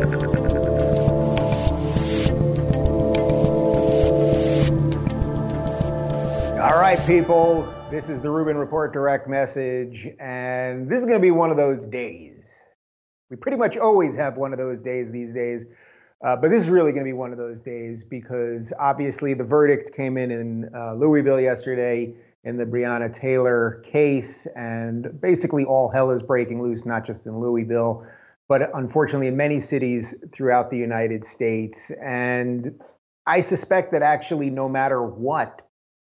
All right, people, this is the Rubin Report direct message, and this is going to be one of those days. We pretty much always have one of those days these days, uh, but this is really going to be one of those days because obviously the verdict came in in uh, Louisville yesterday in the Breonna Taylor case, and basically all hell is breaking loose, not just in Louisville, but unfortunately in many cities throughout the United States. And I suspect that actually, no matter what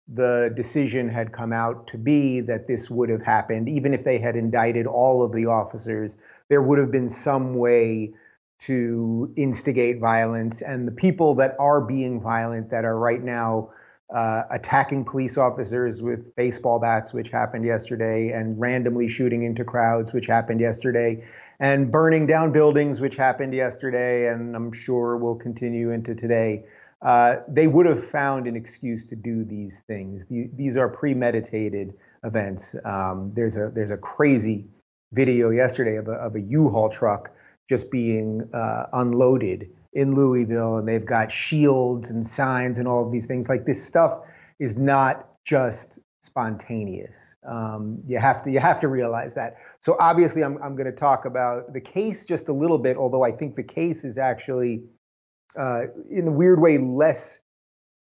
the decision had come out to be that this would have happened, even if they had indicted all of the officers, there would have been some way to instigate violence. And the people that are being violent, that are right now uh, attacking police officers with baseball bats, which happened yesterday, and randomly shooting into crowds, which happened yesterday, and burning down buildings, which happened yesterday, and I'm sure will continue into today. Uh, they would have found an excuse to do these things. The, these are premeditated events. Um, there's a there's a crazy video yesterday of a, of a U-Haul truck just being uh, unloaded in Louisville, and they've got shields and signs and all of these things. Like this stuff is not just spontaneous. Um, you have to you have to realize that. So obviously, I'm I'm going to talk about the case just a little bit, although I think the case is actually uh, in a weird way, less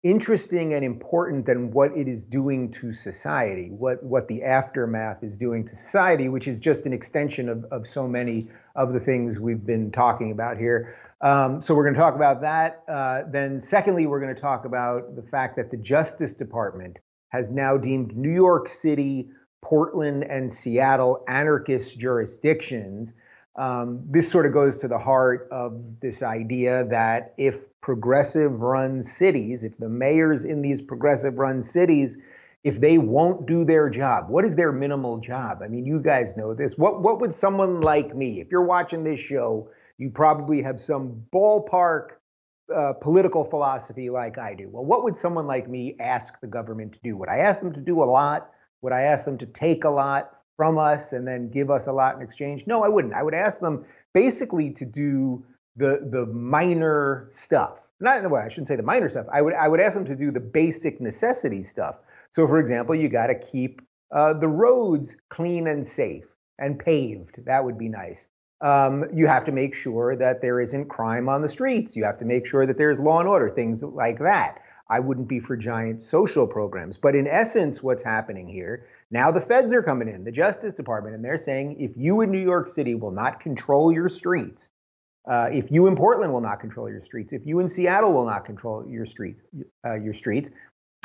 interesting and important than what it is doing to society, what, what the aftermath is doing to society, which is just an extension of, of so many of the things we've been talking about here. Um, so we're going to talk about that. Uh, then, secondly, we're going to talk about the fact that the Justice Department has now deemed New York City, Portland, and Seattle anarchist jurisdictions. Um, this sort of goes to the heart of this idea that if progressive run cities, if the mayors in these progressive run cities, if they won't do their job, what is their minimal job? I mean, you guys know this. What what would someone like me, if you're watching this show, you probably have some ballpark political philosophy like I do. Well, what would someone like me ask the government to do? Would I ask them to do a lot? Would I ask them to take a lot? from us and then give us a lot in exchange? No, I wouldn't. I would ask them basically to do the the minor stuff. Not in a way, I shouldn't say the minor stuff. I would I would ask them to do the basic necessity stuff. So, for example, you got to keep uh, the roads clean and safe and paved. That would be nice. Um, you have to make sure that there isn't crime on the streets. You have to make sure that there's law and order, things like that. I wouldn't be for giant social programs. But in essence, what's happening here now, the feds are coming in, the Justice Department, and they're saying if you in New York City will not control your streets, uh, if you in Portland will not control your streets, if you in Seattle will not control your streets, uh, your streets,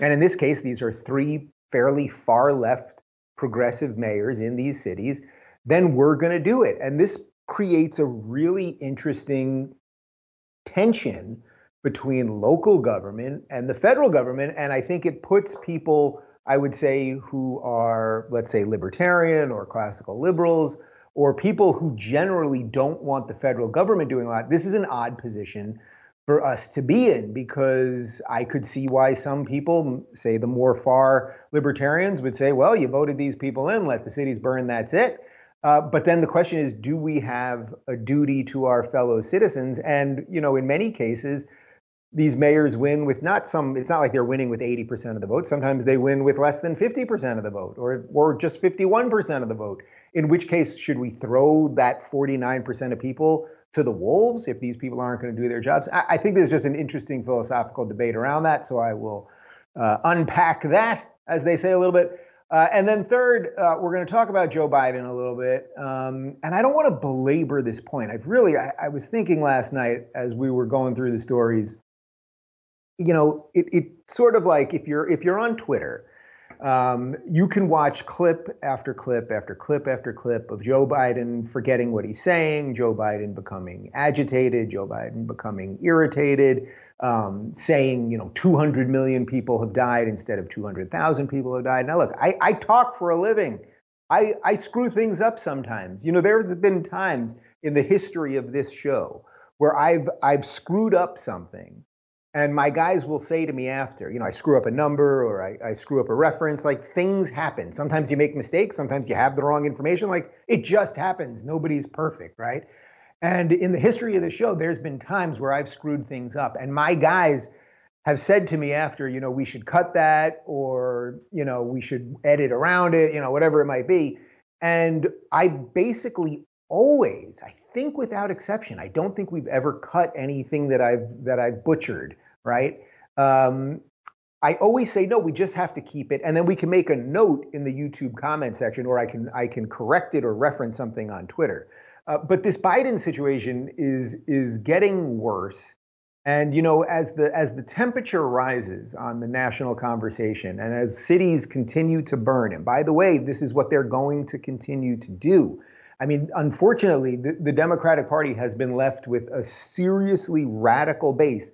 and in this case, these are three fairly far left progressive mayors in these cities, then we're going to do it. And this creates a really interesting tension between local government and the federal government. And I think it puts people, I would say, who are, let's say, libertarian or classical liberals, or people who generally don't want the federal government doing a lot. This is an odd position for us to be in because I could see why some people, say the more far libertarians, would say, well, you voted these people in, let the cities burn, that's it. Uh, but then the question is, do we have a duty to our fellow citizens? And you know, in many cases, these mayors win with not some it's not like they're winning with 80% of the vote. Sometimes they win with less than 50% of the vote or or just 51% of the vote. In which case should we throw that 49% of people to the wolves if these people aren't going to do their jobs? I, I, think there's just an interesting philosophical debate around that. So i will uh, unpack that as they say a little bit uh, and then third, uh, we're going to talk about Joe Biden a little bit. Um, and I don't want to belabor this point. I've really, I, I was thinking last night as we were going through the stories you know, it, it sort of like if you're if you're on Twitter, um, you can watch clip after clip after clip after clip of Joe Biden forgetting what he's saying, Joe Biden becoming agitated, Joe Biden becoming irritated, um, saying, you know, 200 million people have died instead of 200,000 people have died. Now, look, I, I talk for a living. I, I screw things up sometimes. You know, there's been times in the history of this show where I've I've screwed up something and my guys will say to me after, you know, I screw up a number or I, I, screw up a reference. Like things happen. Sometimes you make mistakes. Sometimes you have the wrong information. Like it just happens. Nobody's perfect, right? And in the history of the show, there's been times where I've screwed things up. And my guys have said to me after, you know, we should cut that or, you know, we should edit around it, you know, whatever it might be. And I basically always, I think without exception, I don't think we've ever cut anything that I've that I've butchered, right? Um, I always say no, we just have to keep it, and then we can make a note in the YouTube comment section, or I can I can correct it or reference something on Twitter. Uh, but this Biden situation is is getting worse, and you know as the as the temperature rises on the national conversation, and as cities continue to burn, and by the way, this is what they're going to continue to do. I mean, unfortunately, the, the Democratic Party has been left with a seriously radical base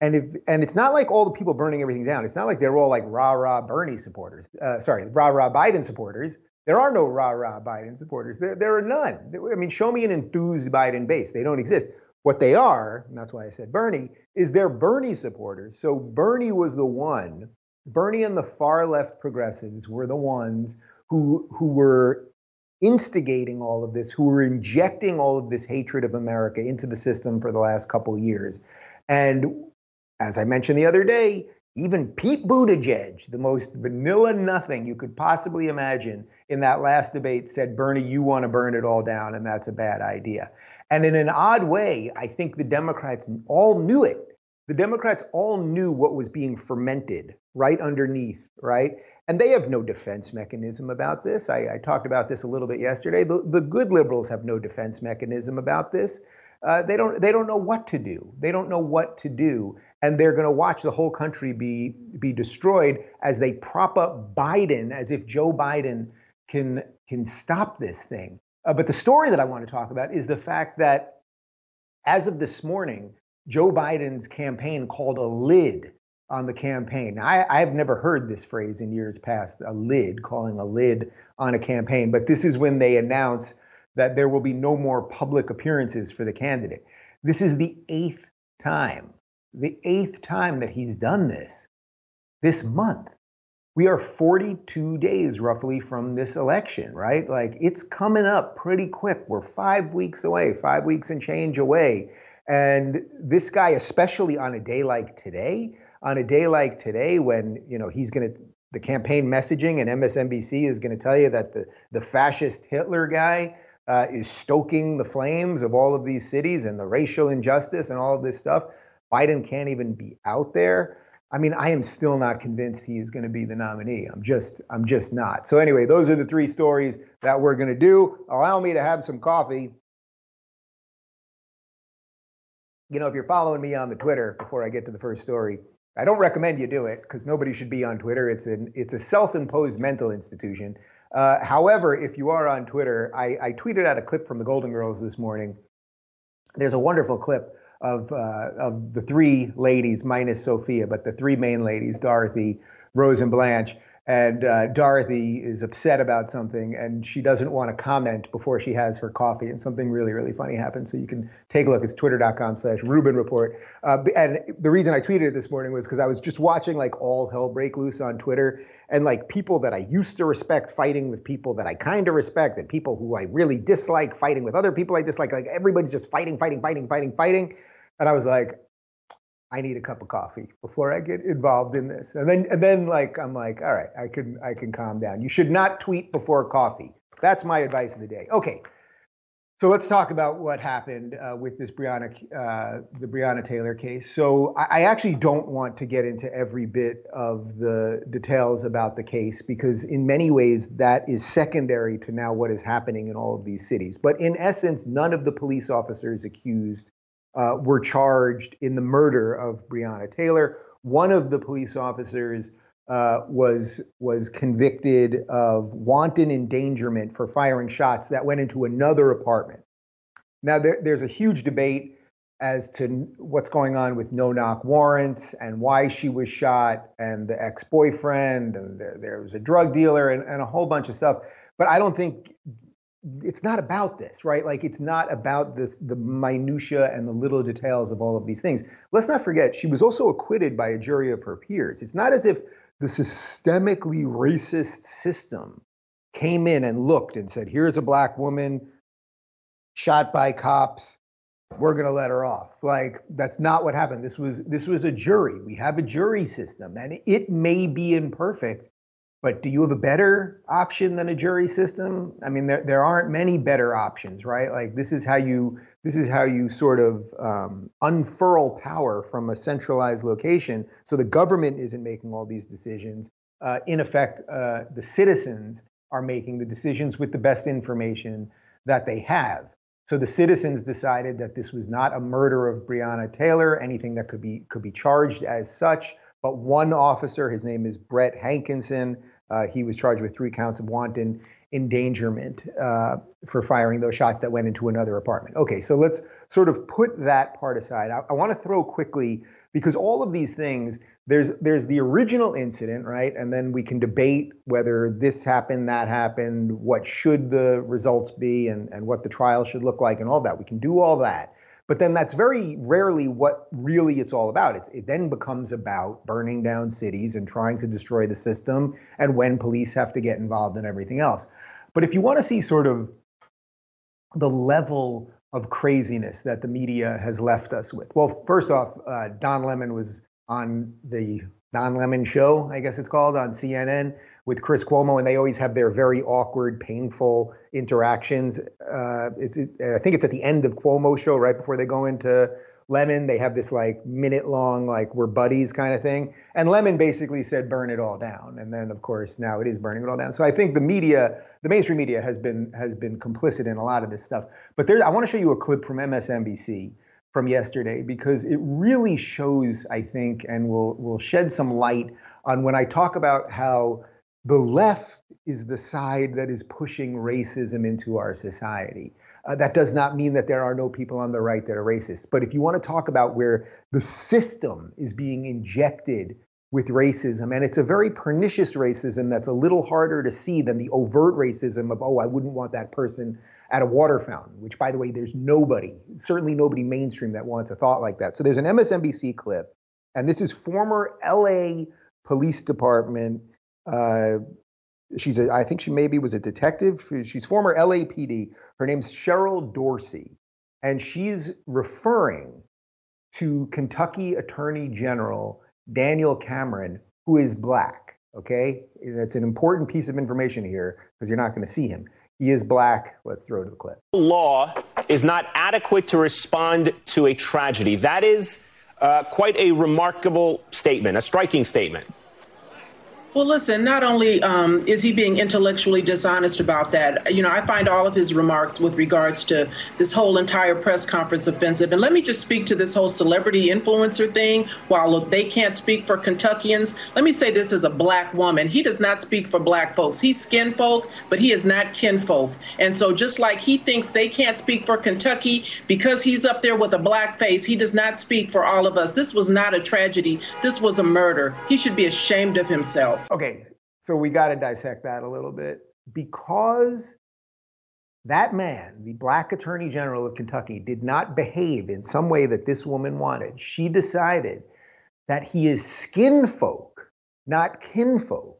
and if and it's not like all the people burning everything down. It's not like they're all like rah rah Bernie supporters. Uh, sorry, rah rah Biden supporters. There are no rah rah Biden supporters. There there are none. I mean, show me an enthused Biden base. They don't exist. What they are, and that's why I said Bernie, is they're Bernie supporters. So Bernie was the one. Bernie and the far left progressives were the ones who who were instigating all of this, who were injecting all of this hatred of America into the system for the last couple years. And as I mentioned the other day, even Pete Buttigieg, the most vanilla nothing you could possibly imagine in that last debate, said, Bernie, you want to burn it all down, and that's a bad idea. And in an odd way, I think the Democrats all knew it. The Democrats all knew what was being fermented right underneath, right? And they have no defense mechanism about this. I, I talked about this a little bit yesterday. The, the good liberals have no defense mechanism about this. Uh, they don't. They don't know what to do. They don't know what to do and they're going to watch the whole country be be destroyed as they prop up Biden as if Joe Biden can can stop this thing. Uh, but the story that I want to talk about is the fact that as of this morning, Joe Biden's campaign called a lid on the campaign. I, I've never heard this phrase in years past, a lid, calling a lid on a campaign, but this is when they announce that there will be no more public appearances for the candidate. This is the eighth time the eighth time that he's done this this month. We are 42 days roughly from this election, right? Like it's coming up pretty quick. We're five weeks away, five weeks and change away. And this guy, especially on a day like today, on a day like today when you know he's going to the campaign messaging and MSNBC is going to tell you that the the fascist Hitler guy uh, is stoking the flames of all of these cities and the racial injustice and all of this stuff. Biden can't even be out there. I mean, I am still not convinced he is going to be the nominee. I'm just, I'm just not. So anyway, those are the three stories that we're going to do. Allow me to have some coffee. You know, if you're following me on the Twitter before I get to the first story, I don't recommend you do it because nobody should be on Twitter. It's an, it's a self-imposed mental institution. Uh, however, if you are on Twitter, I, I tweeted out a clip from the Golden Girls this morning. There's a wonderful clip of uh, of the three ladies minus Sophia, but the three main ladies, Dorothy, Rose, and Blanche. And uh, Dorothy is upset about something, and she doesn't want to comment before she has her coffee. And something really, really funny happens. So you can take a look. It's twitter.com/slash Rubin Report. Uh, and the reason I tweeted it this morning was because I was just watching like all hell break loose on Twitter, and like people that I used to respect fighting with people that I kind of respect, and people who I really dislike fighting with other people I dislike. Like everybody's just fighting, fighting, fighting, fighting, fighting. And I was like, I need a cup of coffee before I get involved in this. And then and then like I'm like, all right, I can I can calm down. You should not tweet before coffee. That's my advice of the day. Okay. So let's talk about what happened uh, with this Breonna, uh, the Breonna Taylor case. So I, I, actually don't want to get into every bit of the details about the case because, in many ways, that is secondary to now what is happening in all of these cities. But in essence, none of the police officers accused uh, were charged in the murder of Breonna Taylor. One of the police officers uh, was was convicted of wanton endangerment for firing shots that went into another apartment. Now there, there's a huge debate as to what's going on with no-knock warrants and why she was shot and the ex-boyfriend and there, there was a drug dealer and, and a whole bunch of stuff. But I don't think it's not about this, right? Like it's not about this the minutia and the little details of all of these things. Let's not forget she was also acquitted by a jury of her peers. It's not as if the systemically racist system came in and looked and said, "Here's a black woman. shot by cops. We're going to let her off. Like that's not what happened. This was this was a jury. We have a jury system, and it may be imperfect, but do you have a better option than a jury system? I mean, there, there aren't many better options, right? Like this is how you this is how you sort of um, unfurl power from a centralized location. So the government isn't making all these decisions. Uh, in effect, uh, the citizens are making the decisions with the best information that they have. So the citizens decided that this was not a murder of Breonna Taylor, anything that could be could be charged as such. But one officer, his name is Brett Hankison, uh, he was charged with three counts of wanton endangerment uh, for firing those shots that went into another apartment. Okay, so let's sort of put that part aside. I, I want to throw quickly because all of these things there's there's the original incident, right? And then we can debate whether this happened, that happened, what should the results be, and, and what the trial should look like, and all that. We can do all that. But then that's very rarely what really it's all about. It's, it then becomes about burning down cities and trying to destroy the system and when police have to get involved and everything else. But if you want to see sort of the level of craziness that the media has left us with, well, first off, uh, Don Lemon was on the Don Lemon show, I guess it's called, on CNN with Chris Cuomo, and they always have their very awkward, painful interactions. Uh, it's, it, I think it's at the end of Cuomo show, right before they go into Lemon. They have this like minute long, like we're buddies kind of thing. And Lemon basically said, "Burn it all down." And then, of course, now it is burning it all down. So I think the media, the mainstream media, has been has been complicit in a lot of this stuff. But there, I want to show you a clip from MSNBC from yesterday because it really shows, I think, and will will shed some light on when I talk about how the left is the side that is pushing racism into our society. Uh, that does not mean that there are no people on the right that are racist. But if you want to talk about where the system is being injected with racism, and it's a very pernicious racism that's a little harder to see than the overt racism of, oh, I wouldn't want that person at a water fountain, which, by the way, there's nobody, certainly nobody mainstream that wants a thought like that. So there's an MSNBC clip, and this is former LA Police Department uh, she's a, I think she maybe was a detective. She's former LAPD. Her name's Cheryl Dorsey, and she's referring to Kentucky Attorney General Daniel Cameron, who is black. Okay, that's an important piece of information here because you're not going to see him. He is black. Let's throw it to the clip. Law is not adequate to respond to a tragedy. That is uh, quite a remarkable statement, a striking statement. Well, listen, not only um, is he being intellectually dishonest about that, you know, I find all of his remarks with regards to this whole entire press conference offensive. And let me just speak to this whole celebrity influencer thing. While they can't speak for Kentuckians, let me say this as a black woman. He does not speak for black folks. He's skin folk, but he is not kinfolk. And so just like he thinks they can't speak for Kentucky because he's up there with a black face, he does not speak for all of us. This was not a tragedy. This was a murder. He should be ashamed of himself. Okay, so we got to dissect that a little bit because that man, the black attorney general of Kentucky, did not behave in some way that this woman wanted. She decided that he is skin folk, not kinfolk.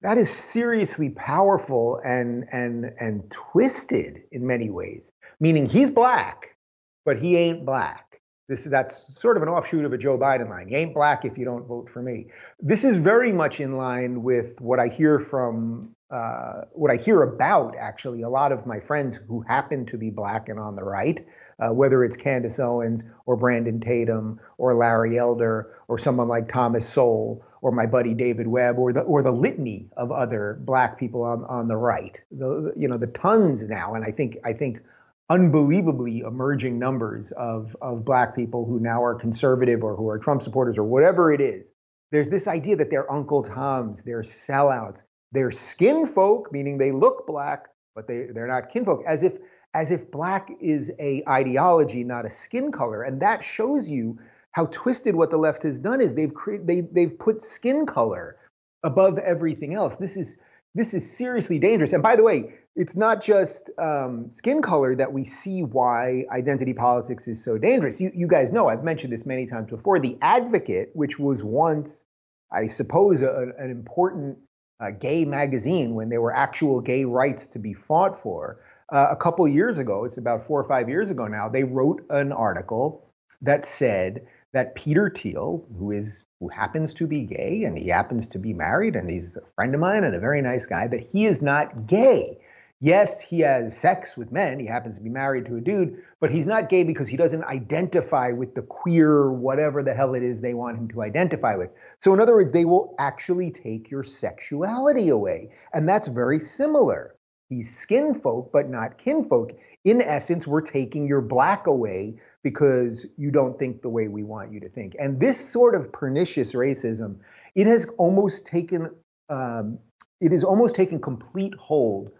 That is seriously powerful and, and, and twisted in many ways, meaning he's black, but he ain't black. This that's sort of an offshoot of a Joe Biden line. You ain't black if you don't vote for me. This is very much in line with what I hear from uh, what I hear about actually a lot of my friends who happen to be black and on the right, uh, whether it's Candace Owens or Brandon Tatum or Larry Elder or someone like Thomas Sowell or my buddy David Webb or the or the litany of other black people on, on the right. The you know the tons now, and I think I think unbelievably emerging numbers of, of black people who now are conservative or who are Trump supporters or whatever it is. There's this idea that they're Uncle Toms, they're sellouts, they're skin folk, meaning they look black, but they, they're not kinfolk, as if as if black is a ideology, not a skin color. And that shows you how twisted what the left has done is they've created they, they've put skin color above everything else. This is this is seriously dangerous. And by the way, it's not just um, skin color that we see why identity politics is so dangerous. You, you guys know, I've mentioned this many times before. The Advocate, which was once, I suppose, a, an important uh, gay magazine when there were actual gay rights to be fought for, uh, a couple years ago, it's about four or five years ago now, they wrote an article that said that Peter Thiel, who is who happens to be gay and he happens to be married and he's a friend of mine and a very nice guy, that he is not gay. Yes, he has sex with men. He happens to be married to a dude, but he's not gay because he doesn't identify with the queer, whatever the hell it is they want him to identify with. So, in other words, they will actually take your sexuality away. And that's very similar. He's skin folk, but not kinfolk. In essence, we're taking your black away because you don't think the way we want you to think. And this sort of pernicious racism, it has almost taken um, it has almost taken complete hold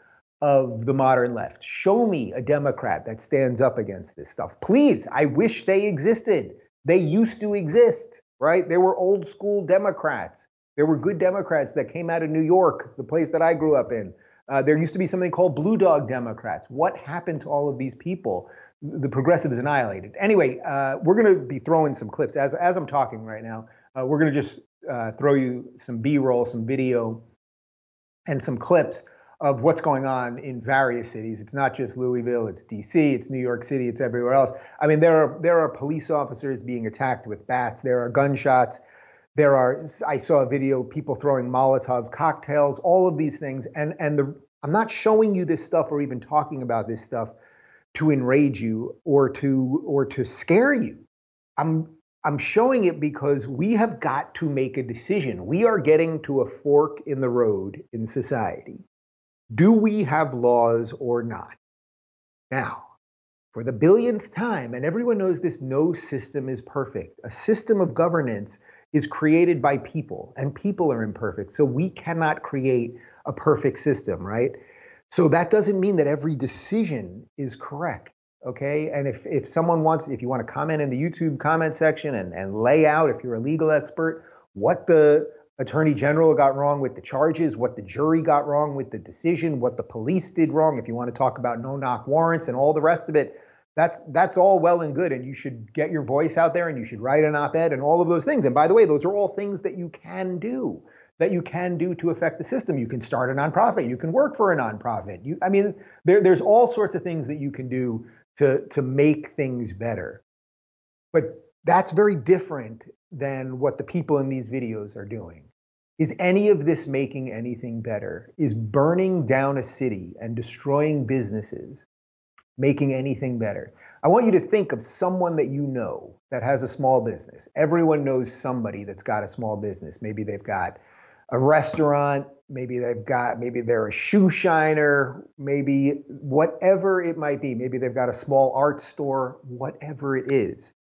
of the modern left. Show me a Democrat that stands up against this stuff. Please, I wish they existed. They used to exist, right? There were old school Democrats. There were good Democrats that came out of New York, the place that I grew up in. Uh, there used to be something called Blue Dog Democrats. What happened to all of these people? The progressives annihilated. Anyway, uh, we're going to be throwing some clips as as I'm talking right now. Uh, we're going to just uh, throw you some B-roll, some video, and some clips of what's going on in various cities. It's not just Louisville, it's DC, it's New York City, it's everywhere else. I mean, there are there are police officers being attacked with bats, there are gunshots, there are I saw a video people throwing Molotov cocktails, all of these things and and the I'm not showing you this stuff or even talking about this stuff to enrage you or to or to scare you. I'm I'm showing it because we have got to make a decision. We are getting to a fork in the road in society. Do we have laws or not? Now, for the billionth time, and everyone knows this, no system is perfect. A system of governance is created by people, and people are imperfect. So we cannot create a perfect system, right? So that doesn't mean that every decision is correct. Okay. And if, if someone wants, if you want to comment in the YouTube comment section and, and lay out, if you're a legal expert, what the attorney general got wrong with the charges, what the jury got wrong with the decision, what the police did wrong. If you want to talk about no knock warrants and all the rest of it, that's that's all well and good and you should get your voice out there and you should write an op-ed and all of those things. And by the way, those are all things that you can do that you can do to affect the system. You can start a nonprofit, you can work for a nonprofit. You I mean there, there's all sorts of things that you can do to to make things better. But that's very different than what the people in these videos are doing. Is any of this making anything better? Is burning down a city and destroying businesses making anything better? I want you to think of someone that you know that has a small business. Everyone knows somebody that's got a small business. Maybe they've got a restaurant, maybe they've got maybe they're a shoe shiner, maybe whatever it might be. Maybe they've got a small art store, whatever it is.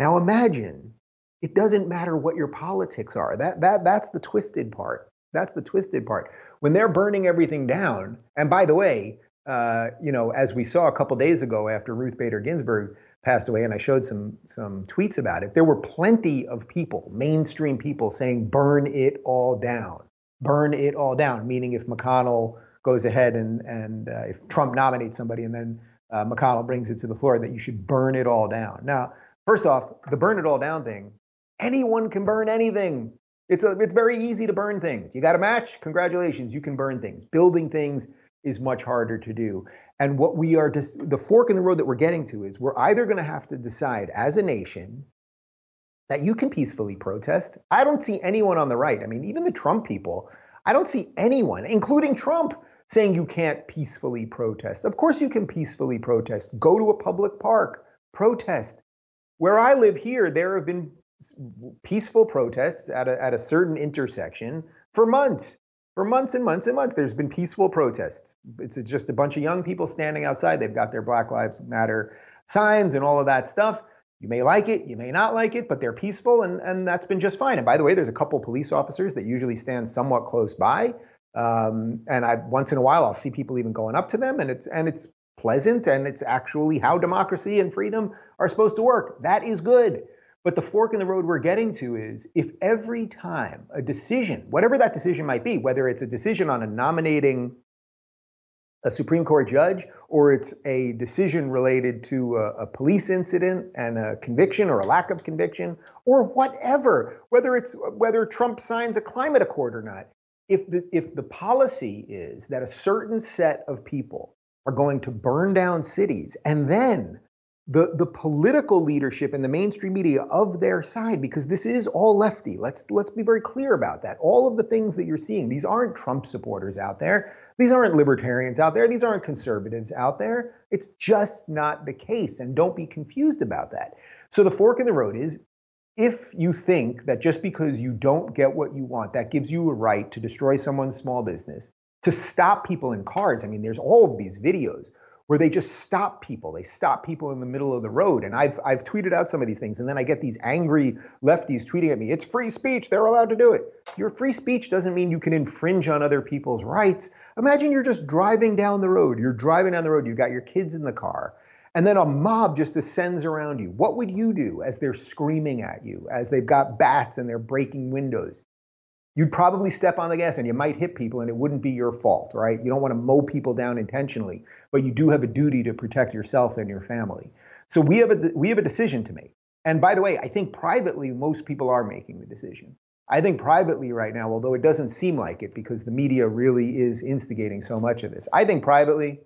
Now imagine it doesn't matter what your politics are. That that that's the twisted part. That's the twisted part. When they're burning everything down, and by the way, uh, you know, as we saw a couple days ago after Ruth Bader Ginsburg passed away, and I showed some some tweets about it, there were plenty of people, mainstream people, saying burn it all down, burn it all down. Meaning, if McConnell goes ahead and and uh, if Trump nominates somebody and then uh, McConnell brings it to the floor, that you should burn it all down. Now, first off, the burn it all down thing anyone can burn anything. It's a, it's very easy to burn things. You got a match? Congratulations, you can burn things. Building things is much harder to do. And what we are just the fork in the road that we're getting to is we're either going to have to decide as a nation that you can peacefully protest. I don't see anyone on the right. I mean, even the Trump people, I don't see anyone, including Trump, saying you can't peacefully protest. Of course you can peacefully protest. Go to a public park, protest. Where I live here, there have been peaceful protests at a, at a certain intersection for months. For months and months and months, there's been peaceful protests. It's just a bunch of young people standing outside. They've got their Black Lives Matter signs and all of that stuff. You may like it, you may not like it, but they're peaceful, and, and that's been just fine. And by the way, there's a couple police officers that usually stand somewhat close by. Um, and I once in a while I'll see people even going up to them, and it's and it's pleasant, and it's actually how democracy and freedom are supposed to work. That is good. But the fork in the road we're getting to is if every time a decision, whatever that decision might be, whether it's a decision on a nominating a Supreme Court judge or it's a decision related to a, a, police incident and a conviction or a lack of conviction or whatever, whether it's whether Trump signs a climate accord or not. If the if the policy is that a certain set of people are going to burn down cities and then the, the political leadership and the mainstream media of their side, because this is all lefty. Let's let's be very clear about that. All of the things that you're seeing, these aren't Trump supporters out there. These aren't libertarians out there. These aren't conservatives out there. It's just not the case. And don't be confused about that. So the fork in the road is if you think that just because you don't get what you want, that gives you a right to destroy someone's small business, to stop people in cars. I mean, there's all of these videos where they just stop people. They stop people in the middle of the road. And I've, I've tweeted out some of these things. And then I get these angry lefties tweeting at me, it's free speech. They're allowed to do it. Your free speech doesn't mean you can infringe on other people's rights. Imagine you're just driving down the road. You're driving down the road. You've got your kids in the car. And then a mob just ascends around you. What would you do as they're screaming at you, as they've got bats and they're breaking windows? You'd probably step on the gas and you might hit people and it wouldn't be your fault, right? You don't want to mow people down intentionally, but you do have a duty to protect yourself and your family. So we have a we have a decision to make. And by the way, I think privately most people are making the decision. I think privately right now, although it doesn't seem like it because the media really is instigating so much of this. I think privately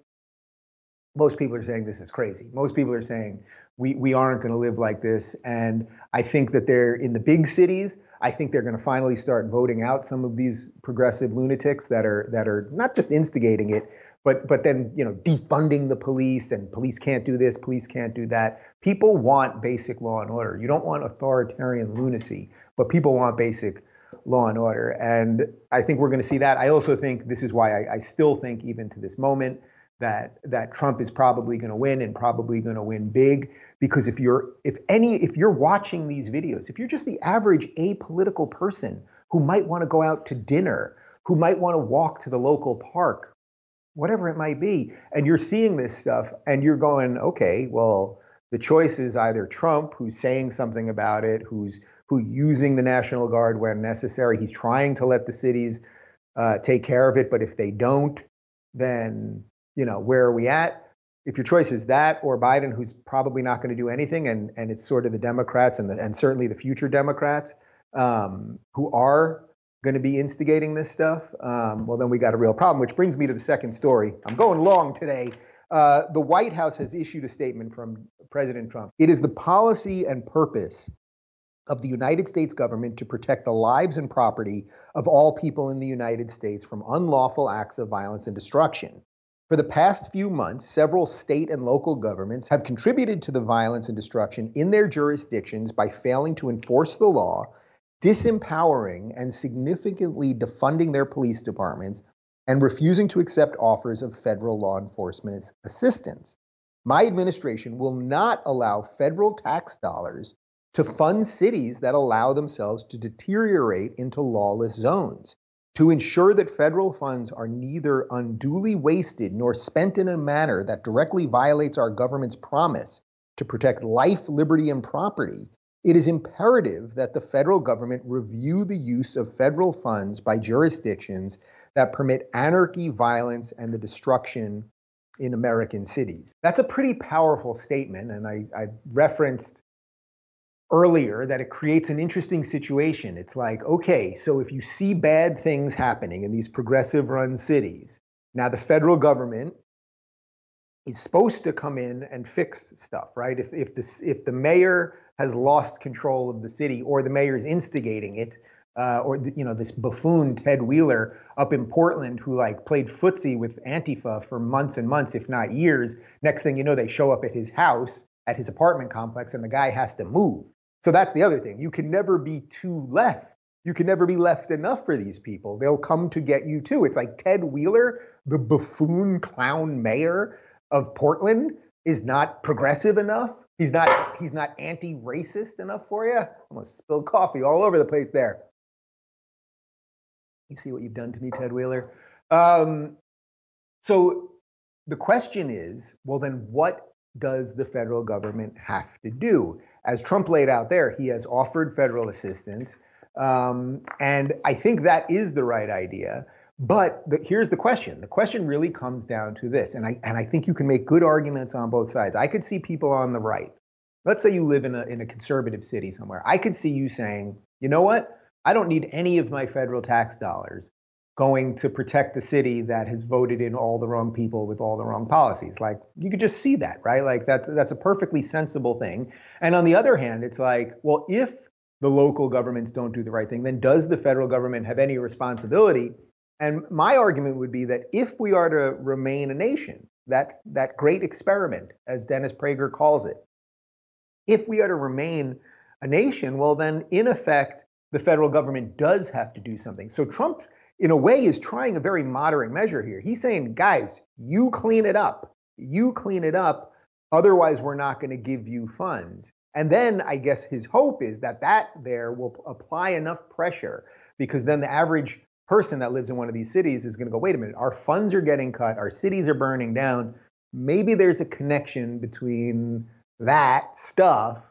most people are saying this is crazy. Most people are saying we, we aren't going to live like this. And I think that they're in the big cities. I think they're going to finally start voting out some of these progressive lunatics that are that are not just instigating it, but but then you know defunding the police and police can't do this, police can't do that. People want basic law and order. You don't want authoritarian lunacy, but people want basic law and order. And I think we're going to see that. I also think this is why I, I still think even to this moment that that Trump is probably going to win and probably going to win big because if you're if any if you're watching these videos if you're just the average apolitical person who might want to go out to dinner who might want to walk to the local park whatever it might be and you're seeing this stuff and you're going okay well the choice is either Trump who's saying something about it who's who using the national guard when necessary he's trying to let the cities uh, take care of it but if they don't then you know, where are we at? If your choice is that or Biden, who's probably not going to do anything, and and it's sort of the Democrats and the, and certainly the future Democrats um, who are going to be instigating this stuff, um, well, then we got a real problem. Which brings me to the second story. I'm going long today. Uh, the White House has issued a statement from President Trump. It is the policy and purpose of the United States government to protect the lives and property of all people in the United States from unlawful acts of violence and destruction. For the past few months, several state and local governments have contributed to the violence and destruction in their jurisdictions by failing to enforce the law, disempowering and significantly defunding their police departments, and refusing to accept offers of federal law enforcement assistance. My administration will not allow federal tax dollars to fund cities that allow themselves to deteriorate into lawless zones to ensure that federal funds are neither unduly wasted nor spent in a manner that directly violates our government's promise to protect life, liberty, and property, it is imperative that the federal government review the use of federal funds by jurisdictions that permit anarchy, violence, and the destruction in American cities. That's a pretty powerful statement, and I, I referenced earlier that it creates an interesting situation. It's like, okay, so if you see bad things happening in these progressive run cities, now the federal government is supposed to come in and fix stuff, right? If if the if the mayor has lost control of the city or the mayor is instigating it, uh, or you know this buffoon Ted Wheeler up in Portland who like played footsie with Antifa for months and months, if not years. Next thing you know, they show up at his house at his apartment complex, and the guy has to move. So that's the other thing. You can never be too left. You can never be left enough for these people. They'll come to get you too. It's like Ted Wheeler, the buffoon clown mayor of Portland, is not progressive enough. He's not he's not anti-racist enough for you. Almost spilled coffee all over the place there. You see what you've done to me, Ted Wheeler. Um, so the question is, well, then what does the federal government have to do? as Trump laid out there, he has offered federal assistance. Um, and I think that is the right idea. But the, here's the question. The question really comes down to this, and I and I think you can make good arguments on both sides. I could see people on the right. Let's say you live in a in a conservative city somewhere. I could see you saying, you know what? I don't need any of my federal tax dollars going to protect a city that has voted in all the wrong people with all the wrong policies. Like you could just see that, right? Like that that's a perfectly sensible thing. And on the other hand, it's like, well, if the local governments don't do the right thing, then does the federal government have any responsibility? And my argument would be that if we are to remain a nation, that that great experiment, as Dennis Prager calls it, if we are to remain a nation, well, then in effect, the federal government does have to do something. So Trump in a way, is trying a very moderate measure here. He's saying, guys, you clean it up. You clean it up. Otherwise, we're not going to give you funds. And then I guess his hope is that that there will apply enough pressure because then the average person that lives in one of these cities is going to go, wait a minute, our funds are getting cut, our cities are burning down. Maybe there's a connection between that stuff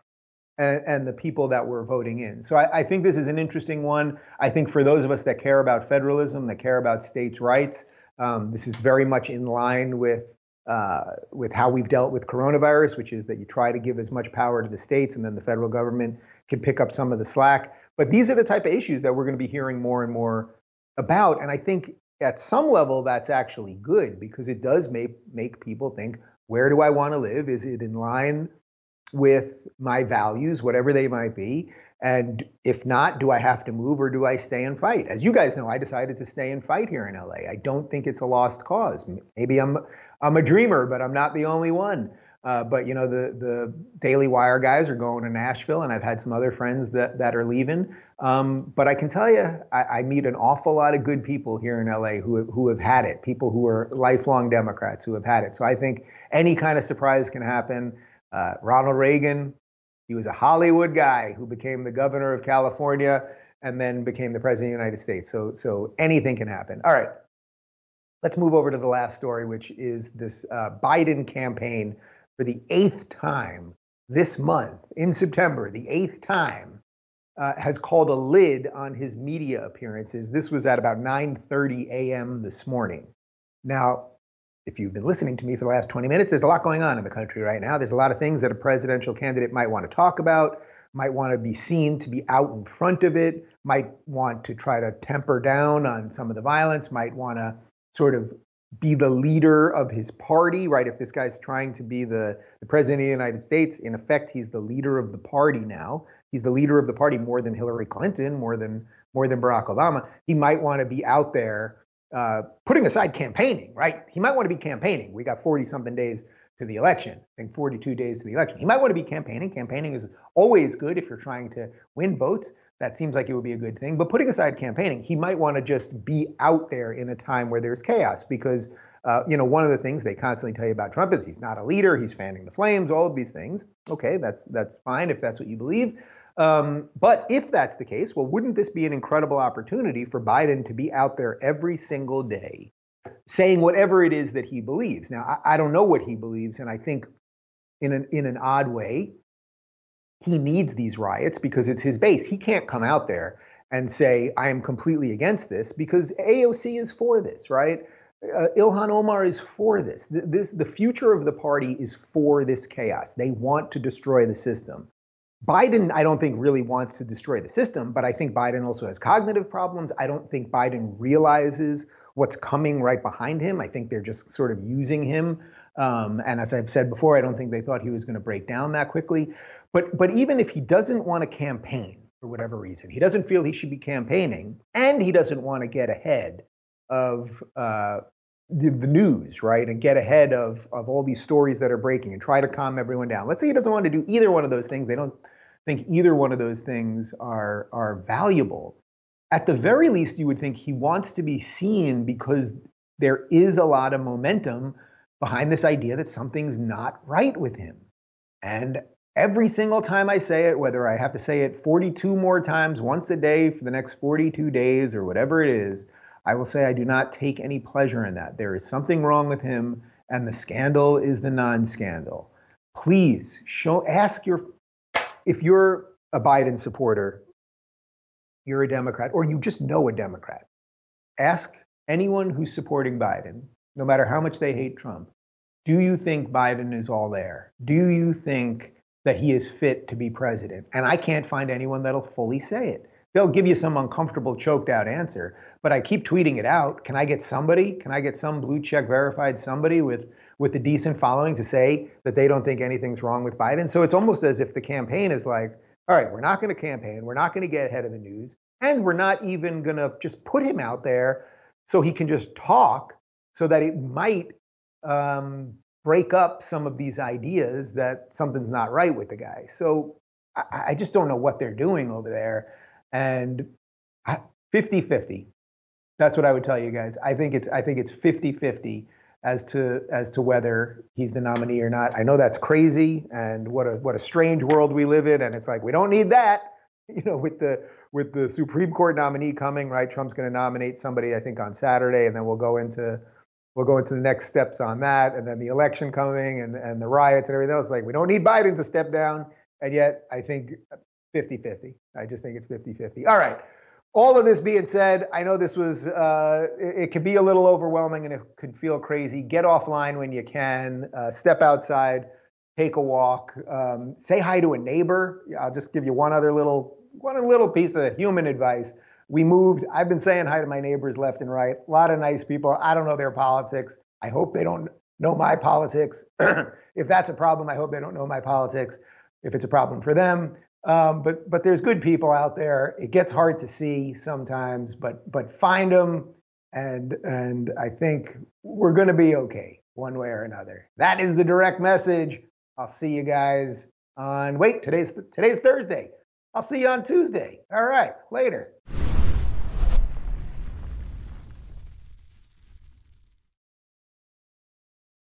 and, and, the people that were voting in. So I, I, think this is an interesting one. I think for those of us that care about federalism, that care about states' rights, um, this is very much in line with uh, with how we've dealt with coronavirus, which is that you try to give as much power to the states, and then the federal government can pick up some of the slack. But these are the type of issues that we're going to be hearing more and more about, and I think at some level that's actually good because it does make make people think, where do I want to live? Is it in line with my values, whatever they might be? And if not, do I have to move or do I stay and fight? As you guys know, I decided to stay and fight here in LA. I don't think it's a lost cause. Maybe I'm I'm a dreamer, but I'm not the only one. Uh, but you know, the the Daily Wire guys are going to Nashville, and I've had some other friends that that are leaving. Um, but I can tell you, I, I, meet an awful lot of good people here in LA who who have had it. People who are lifelong Democrats who have had it. So I think any kind of surprise can happen. Uh, Ronald Reagan, he was a Hollywood guy who became the governor of California and then became the president of the United States. So, so anything can happen. All right, let's move over to the last story, which is this uh, Biden campaign for the eighth time this month in September, the eighth time. Uh, has called a lid on his media appearances. This was at about 9:30 a.m. this morning. Now, if you've been listening to me for the last 20 minutes, there's a lot going on in the country right now. There's a lot of things that a presidential candidate might want to talk about, might want to be seen to be out in front of it, might want to try to temper down on some of the violence, might want to sort of be the leader of his party, right? If this guy's trying to be the, the president of the United States, in effect, he's the leader of the party now. He's the leader of the party more than Hillary Clinton, more than more than Barack Obama. He might want to be out there uh, putting aside campaigning, right? He might want to be campaigning. We got 40 something days to the election. I think 42 days to the election. He might want to be campaigning. Campaigning is always good if you're trying to win votes. That seems like it would be a good thing. But putting aside campaigning, he might want to just be out there in a time where there's chaos because, uh, you know, one of the things they constantly tell you about Trump is he's not a leader, he's fanning the flames, all of these things. Okay, that's that's fine if that's what you believe. Um, but if that's the case, well, wouldn't this be an incredible opportunity for Biden to be out there every single day saying whatever it is that he believes? Now, I, I don't know what he believes, and I think in an, in an odd way, he needs these riots because it's his base. He can't come out there and say, I am completely against this because AOC is for this, right? Uh, Ilhan Omar is for this. this. The future of the party is for this chaos. They want to destroy the system. Biden, I don't think really wants to destroy the system, but I think Biden also has cognitive problems. I don't think Biden realizes what's coming right behind him. I think they're just sort of using him. Um, and as I've said before, I don't think they thought he was going to break down that quickly. But but even if he doesn't want to campaign for whatever reason, he doesn't feel he should be campaigning, and he doesn't want to get ahead of uh, the, the, news, right, and get ahead of of all these stories that are breaking and try to calm everyone down. Let's say he doesn't want to do either one of those things. They don't think either one of those things are are valuable. At the very least, you would think he wants to be seen because there is a lot of momentum behind this idea that something's not right with him. And every single time I say it, whether I have to say it 42 more times once a day for the next 42 days or whatever it is, I will say I do not take any pleasure in that. There is something wrong with him, and the scandal is the non scandal. Please show, ask your if you're a Biden supporter, you're a Democrat, or you just know a Democrat, ask anyone who's supporting Biden, no matter how much they hate Trump, do you think Biden is all there? Do you think that he is fit to be president? And I can't find anyone that'll fully say it. They'll give you some uncomfortable, choked out answer. But I keep tweeting it out. Can I get somebody? Can I get some blue check verified somebody with with a decent following to say that they don't think anything's wrong with Biden? So it's almost as if the campaign is like, all right, we're not going to campaign, we're not going to get ahead of the news, and we're not even going to just put him out there so he can just talk, so that it might um, break up some of these ideas that something's not right with the guy. So I, I just don't know what they're doing over there. And 50 50. That's what I would tell you guys. I think it's I think it's 50 50 as to as to whether he's the nominee or not. I know that's crazy and what a what a strange world we live in and it's like we don't need that. You know, with the with the Supreme Court nominee coming, right? Trump's going to nominate somebody I think on Saturday and then we'll go into we'll go into the next steps on that and then the election coming and and the riots and everything else like we don't need Biden to step down and yet I think 50-50. I just think it's 50-50. All right all of this being said, I know this was, uh, it, it be a little overwhelming and it could feel crazy. Get offline when you can, uh, step outside, take a walk, um, say hi to a neighbor. I'll just give you one other little, one little piece of human advice. We moved, I've been saying hi to my neighbors left and right. A lot of nice people. I don't know their politics. I hope they don't know my politics. if that's a problem, I hope they don't know my politics. If it's a problem for them, um, but but there's good people out there. It gets hard to see sometimes, but but find them, and and I think we're going to be okay one way or another. That is the direct message. I'll see you guys on. Wait, today's today's Thursday. I'll see you on Tuesday. All right, later.